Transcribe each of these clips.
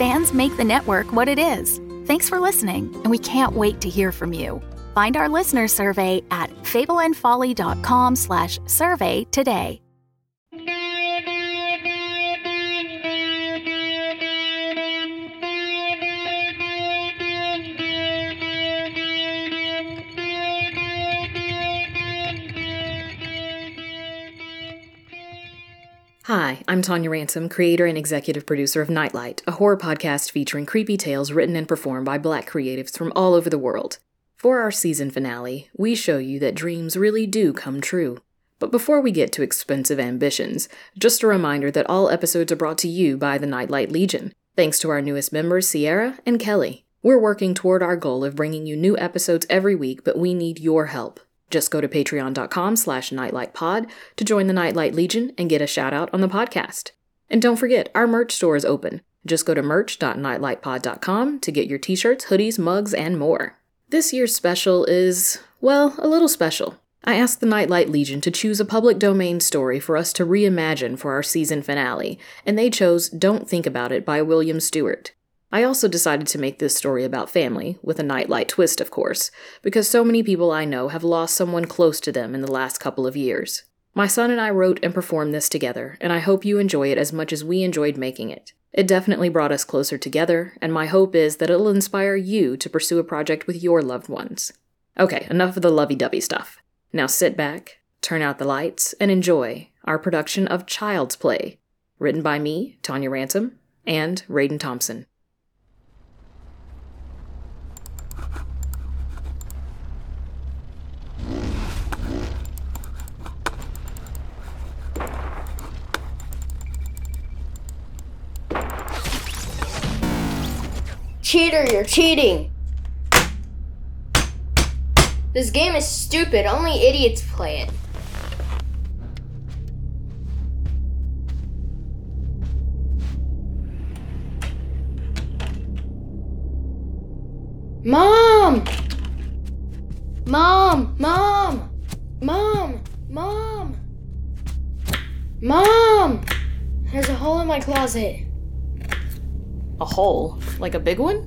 Fans make the network what it is. Thanks for listening, and we can't wait to hear from you. Find our listener survey at fableandfolly.com slash survey today. Hi, I'm Tonia Ransom, creator and executive producer of Nightlight, a horror podcast featuring creepy tales written and performed by black creatives from all over the world. For our season finale, we show you that dreams really do come true. But before we get to expensive ambitions, just a reminder that all episodes are brought to you by the Nightlight Legion, thanks to our newest members, Sierra and Kelly. We're working toward our goal of bringing you new episodes every week, but we need your help. Just go to patreon.com slash nightlightpod to join the Nightlight Legion and get a shout out on the podcast. And don't forget, our merch store is open. Just go to merch.nightlightpod.com to get your t-shirts, hoodies, mugs, and more. This year's special is, well, a little special. I asked the Nightlight Legion to choose a public domain story for us to reimagine for our season finale, and they chose Don't Think About It by William Stewart. I also decided to make this story about family, with a nightlight twist, of course, because so many people I know have lost someone close to them in the last couple of years. My son and I wrote and performed this together, and I hope you enjoy it as much as we enjoyed making it. It definitely brought us closer together, and my hope is that it'll inspire you to pursue a project with your loved ones. Okay, enough of the lovey dovey stuff. Now sit back, turn out the lights, and enjoy our production of Child's Play, written by me, Tonia Ransom, and Raiden Thompson. Cheater, you're cheating! This game is stupid. Only idiots play it. Mom! Mom! Mom! Mom! Mom! Mom! There's a hole in my closet. A hole? Like a big one?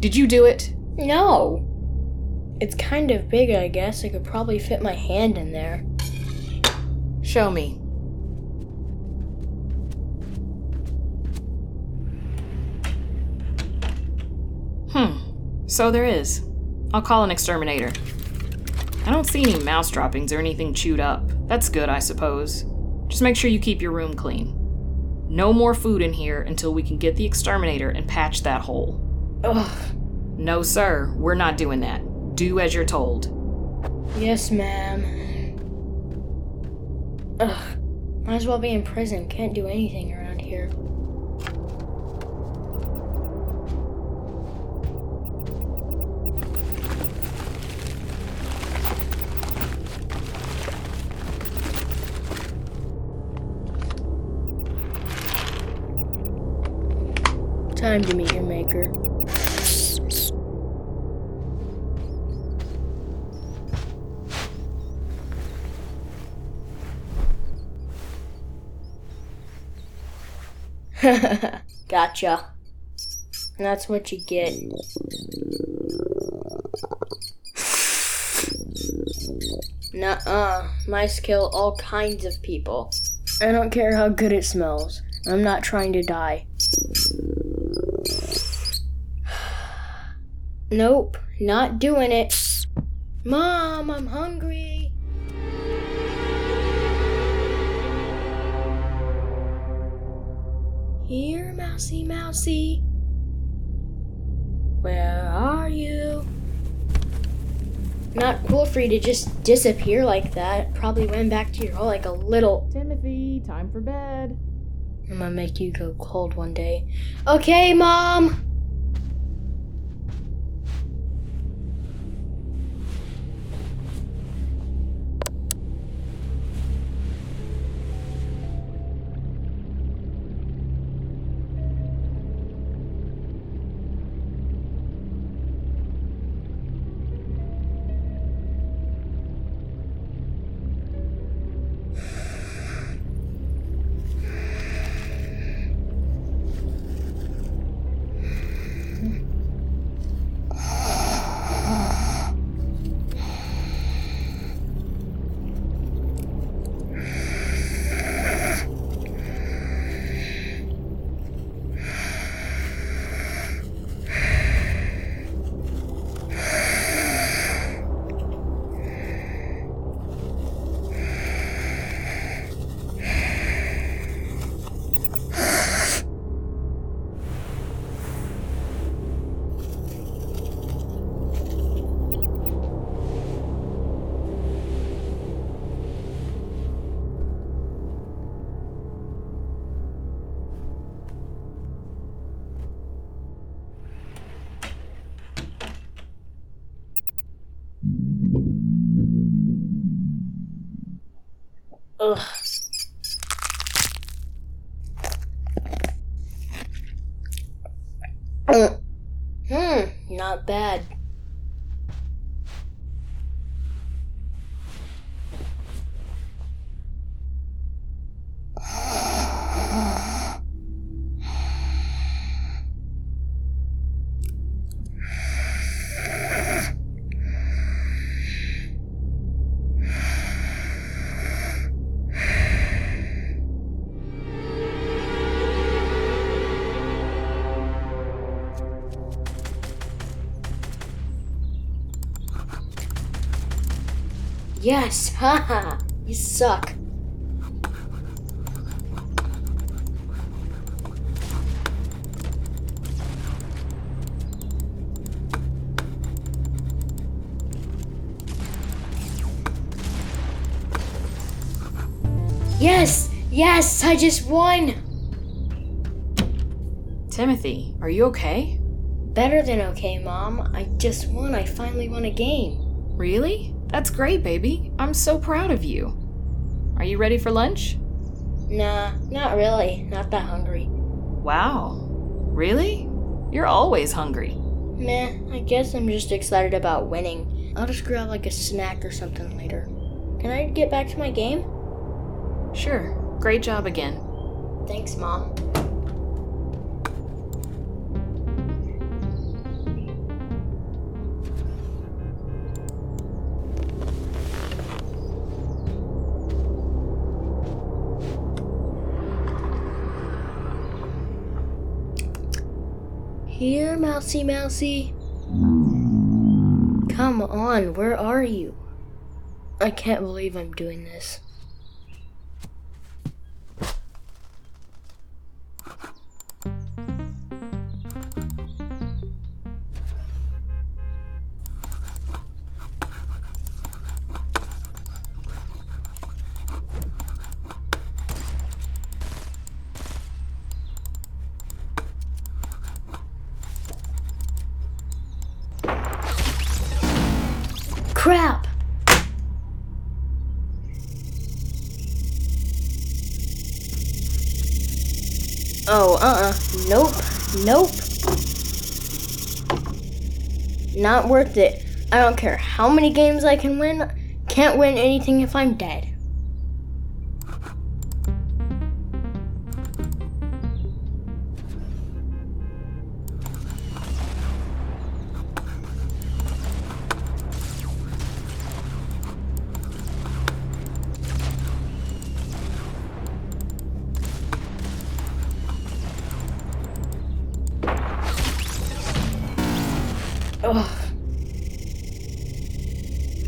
Did you do it? No. It's kind of big, I guess. I could probably fit my hand in there. Show me. Hmm. So there is. I'll call an exterminator. I don't see any mouse droppings or anything chewed up. That's good, I suppose. Just make sure you keep your room clean. No more food in here until we can get the exterminator and patch that hole. Ugh. No, sir, we're not doing that. Do as you're told. Yes, ma'am. Ugh. Might as well be in prison. Can't do anything around here. Time to meet your maker. gotcha. That's what you get. Nuh-uh. Mice kill all kinds of people. I don't care how good it smells. I'm not trying to die. Nope, not doing it. Mom, I'm hungry. Here, mousy, mousy. Where are you? Not cool for you to just disappear like that. Probably went back to your hole like a little. Timothy, time for bed. I'm gonna make you go cold one day. Okay, Mom! Not bad. Yes, haha, you suck. Yes, yes, I just won. Timothy, are you okay? Better than okay, Mom. I just won. I finally won a game. Really? That's great, baby. I'm so proud of you. Are you ready for lunch? Nah, not really. Not that hungry. Wow. Really? You're always hungry. Meh, I guess I'm just excited about winning. I'll just grab like a snack or something later. Can I get back to my game? Sure. Great job again. Thanks, Mom. Here, Mousy Mousy. Come on, where are you? I can't believe I'm doing this. Crap! Oh, uh-uh. Nope. Nope. Not worth it. I don't care how many games I can win. Can't win anything if I'm dead.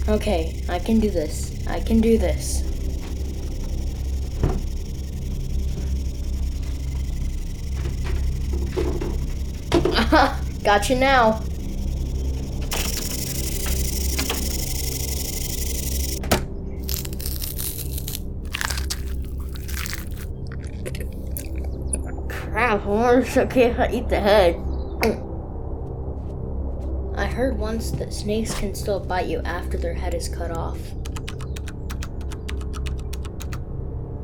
Okay, I can do this. I can do this. Gotcha now. Crap, I I eat the head. I heard once that snakes can still bite you after their head is cut off.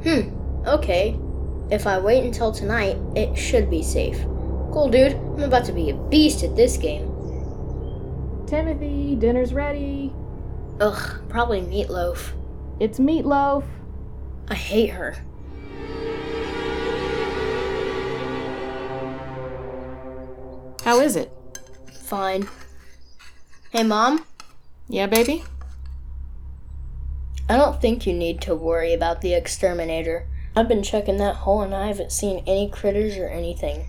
Hmm, okay. If I wait until tonight, it should be safe. Cool, dude. I'm about to be a beast at this game. Timothy, dinner's ready. Ugh, probably meatloaf. It's meatloaf. I hate her. How is it? Fine. Hey, Mom? Yeah, baby? I don't think you need to worry about the exterminator. I've been checking that hole and I haven't seen any critters or anything.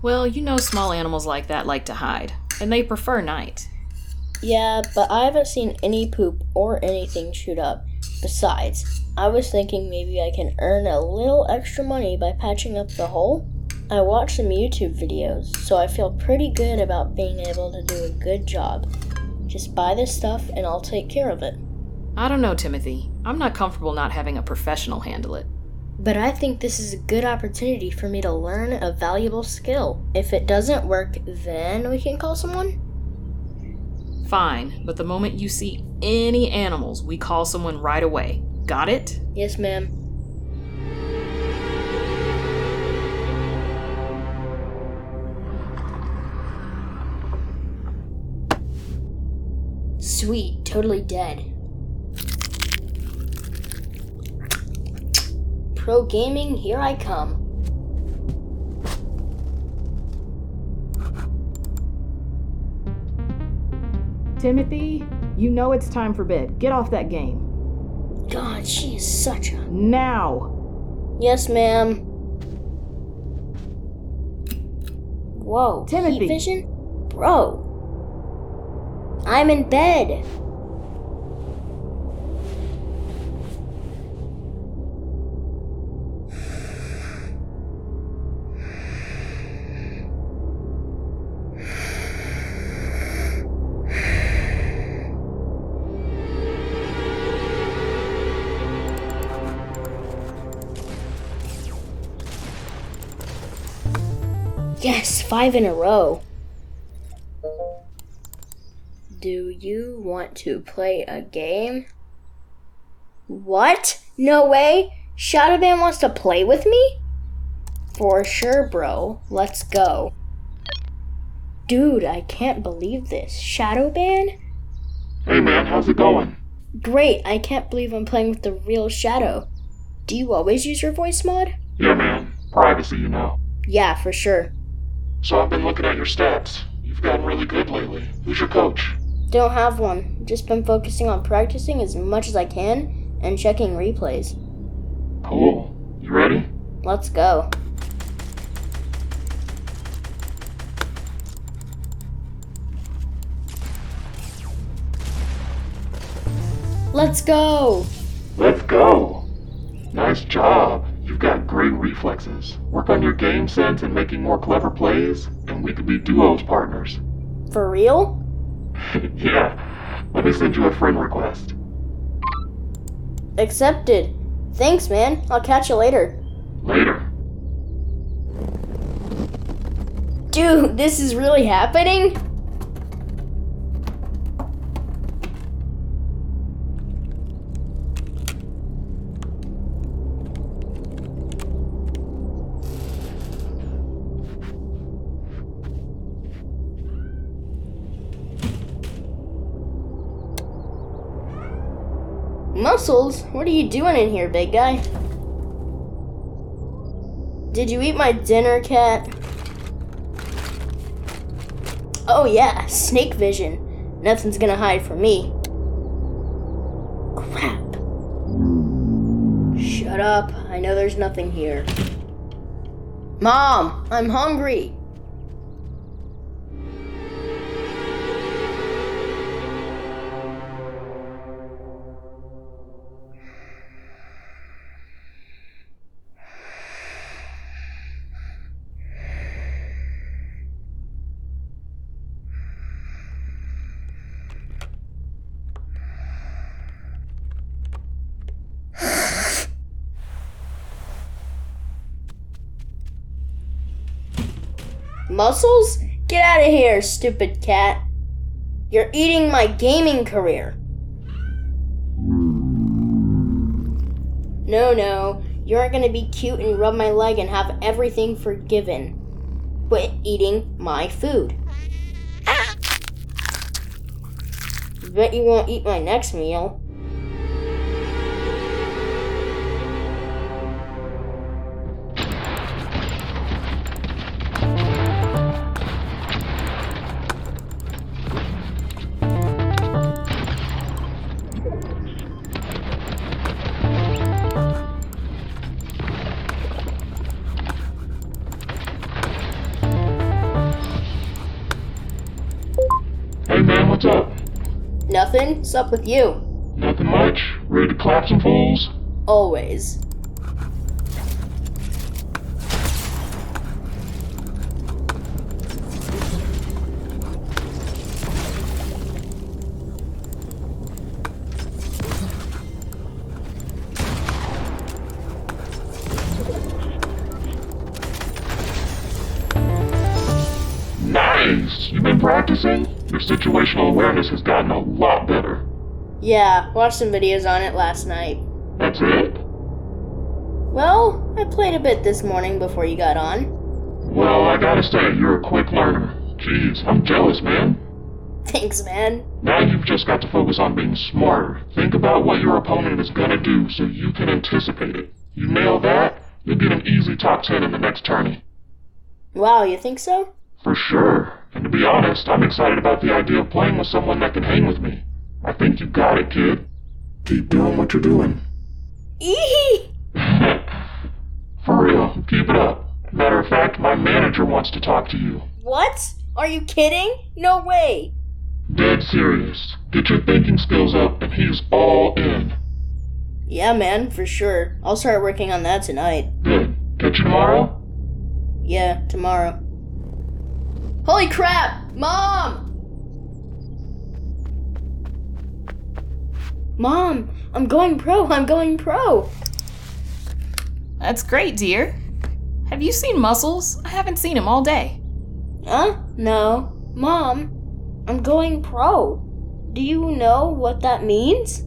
Well, you know small animals like that like to hide, and they prefer night. Yeah, but I haven't seen any poop or anything shoot up. Besides, I was thinking maybe I can earn a little extra money by patching up the hole. I watched some YouTube videos, so I feel pretty good about being able to do a good job. Just buy this stuff and I'll take care of it. I don't know, Timothy. I'm not comfortable not having a professional handle it. But I think this is a good opportunity for me to learn a valuable skill. If it doesn't work, then we can call someone? Fine, but the moment you see any animals, we call someone right away. Got it? Yes, ma'am. Sweet, totally dead. Pro gaming, here I come. Timothy, you know it's time for bed. Get off that game. God, she is such a. Now! Yes, ma'am. Whoa, Timothy. Bro. I'm in bed. Yes, five in a row. Do you want to play a game? What? No way! Shadowban wants to play with me? For sure, bro. Let's go. Dude, I can't believe this. Shadowban? Hey man, how's it going? Great, I can't believe I'm playing with the real Shadow. Do you always use your voice mod? Yeah man, privacy, you know. Yeah, for sure. So I've been looking at your stats. You've gotten really good lately. Who's your coach? Don't have one. Just been focusing on practicing as much as I can and checking replays. Cool. You ready? Let's go. Let's go! Let's go! Nice job. You've got great reflexes. Work on your game sense and making more clever plays, and we could be duos partners. For real? Yeah. Let me send you a friend request. Accepted. Thanks, man. I'll catch you later. Later. Dude, this is really happening? Muscles? What are you doing in here, big guy? Did you eat my dinner, cat? Oh, yeah, snake vision. Nothing's gonna hide from me. Crap. Shut up. I know there's nothing here. Mom, I'm hungry. Muscles? Get out of here, stupid cat. You're eating my gaming career. No, no, you aren't gonna be cute and rub my leg and have everything forgiven. Quit eating my food. Bet you won't eat my next meal. What's up with you? Nothing much. Ready to clap some fools? Always. Nice! You've been practicing? Your situational awareness has gotten a lot better. Yeah, watched some videos on it last night. That's it? Well, I played a bit this morning before you got on. Well, I gotta say, you're a quick learner. Jeez, I'm jealous, man. Thanks, man. Now you've just got to focus on being smarter. Think about what your opponent is gonna do so you can anticipate it. You nail that, you'll get an easy top 10 in the next tourney. Wow, you think so? For sure. And to be honest, I'm excited about the idea of playing with someone that can hang with me. I think you got it, kid. Keep doing what you're doing. Eee! For real, keep it up. Matter of fact, my manager wants to talk to you. What? Are you kidding? No way. Dead serious. Get your thinking skills up, and he's all in. Yeah, man, for sure. I'll start working on that tonight. Good. Catch you tomorrow? Yeah, tomorrow. Holy crap! Mom! Mom, I'm going pro. I'm going pro. That's great, dear. Have you seen Muscles? I haven't seen him all day. Huh? No. Mom, I'm going pro. Do you know what that means?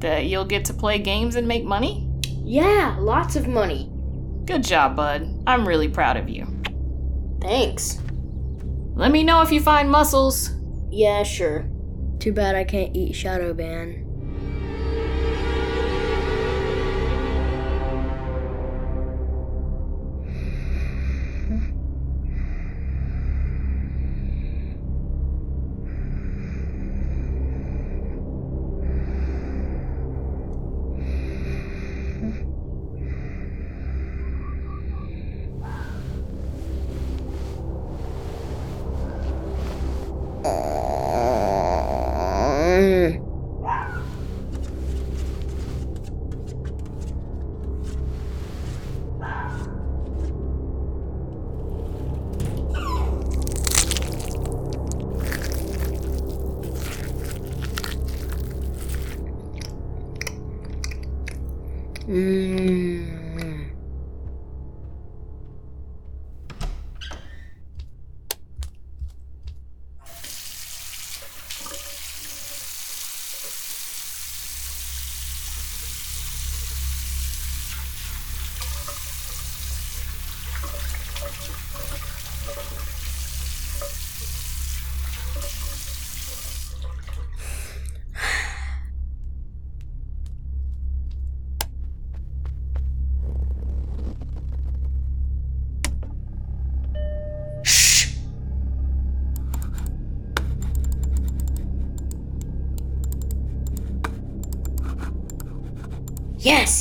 That you'll get to play games and make money? Yeah, lots of money. Good job, bud. I'm really proud of you. Thanks. Let me know if you find muscles. Yeah, sure. Too bad I can't eat Shadowban.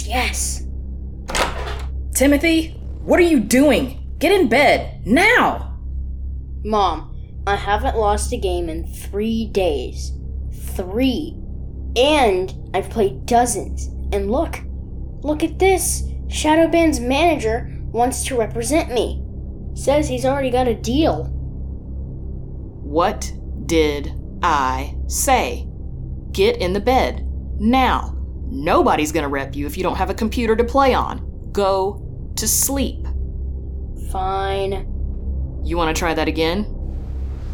Yes. Timothy, what are you doing? Get in bed, now! Mom, I haven't lost a game in three days. Three. And I've played dozens. And look, look at this. Shadowban's manager wants to represent me. Says he's already got a deal. What did I say? Get in the bed. Now. Nobody's gonna rep you if you don't have a computer to play on. Go to sleep. Fine. You wanna try that again?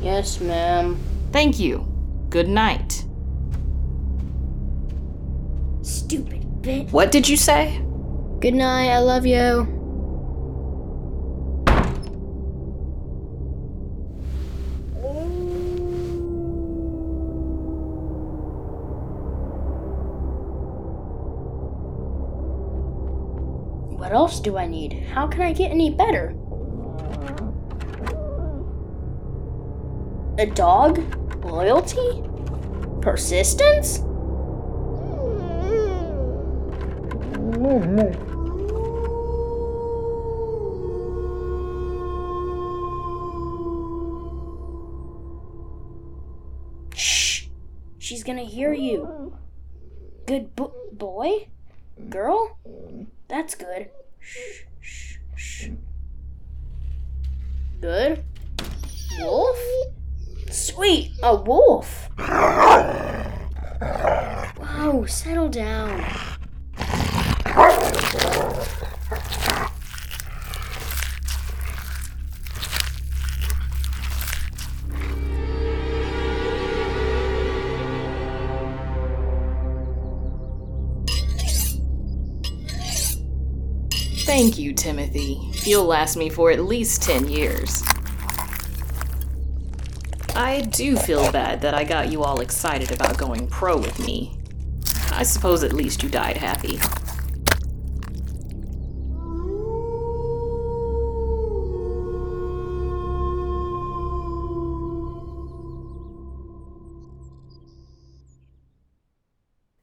Yes, ma'am. Thank you. Good night. Stupid bitch. What did you say? Good night, I love you. Else do I need? How can I get any better? A dog? Loyalty? Persistence? Shh! She's gonna hear you. Good bo- boy? Girl? That's good. Shh, shh, shh. Good. Wolf? Sweet, a wolf. Whoa, settle down. Thank you, Timothy. You'll last me for at least 10 years. I do feel bad that I got you all excited about going pro with me. I suppose at least you died happy.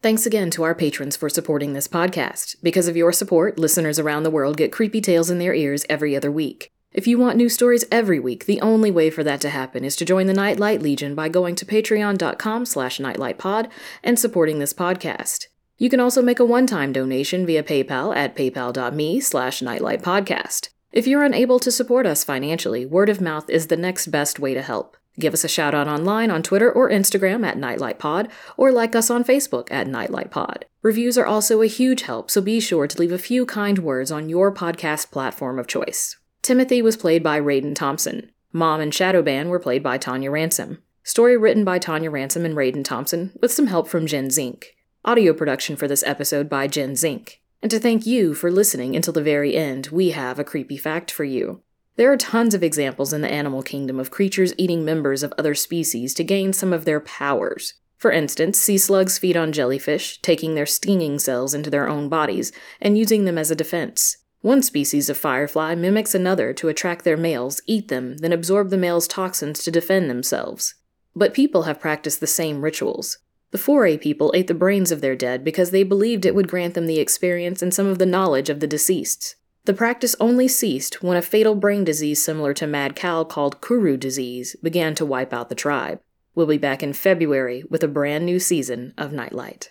Thanks again to our patrons for supporting this podcast. Because of your support, listeners around the world get creepy tales in their ears every other week. If you want new stories every week, the only way for that to happen is to join the Nightlight Legion by going to patreon.com slash nightlightpod and supporting this podcast. You can also make a one-time donation via PayPal at paypal.me slash nightlightpodcast. If you're unable to support us financially, word of mouth is the next best way to help. Give us a shout out online on Twitter or Instagram at NightlightPod, or like us on Facebook at NightlightPod. Reviews are also a huge help, so be sure to leave a few kind words on your podcast platform of choice. Timothy was played by Raiden Thompson. Mom and Shadow Shadowban were played by Tonia Ransom. Story written by Tonia Ransom and Raiden Thompson, with some help from Jen Zink. Audio production for this episode by Jen Zink. And to thank you for listening until the very end, we have a creepy fact for you. There are tons of examples in the animal kingdom of creatures eating members of other species to gain some of their powers. For instance, sea slugs feed on jellyfish, taking their stinging cells into their own bodies and using them as a defense. One species of firefly mimics another to attract their males, eat them, then absorb the male's toxins to defend themselves. But people have practiced the same rituals. The Fore people ate the brains of their dead because they believed it would grant them the experience and some of the knowledge of the deceased. The practice only ceased when a fatal brain disease similar to mad cow called Kuru disease began to wipe out the tribe. We'll be back in February with a brand new season of Nightlight.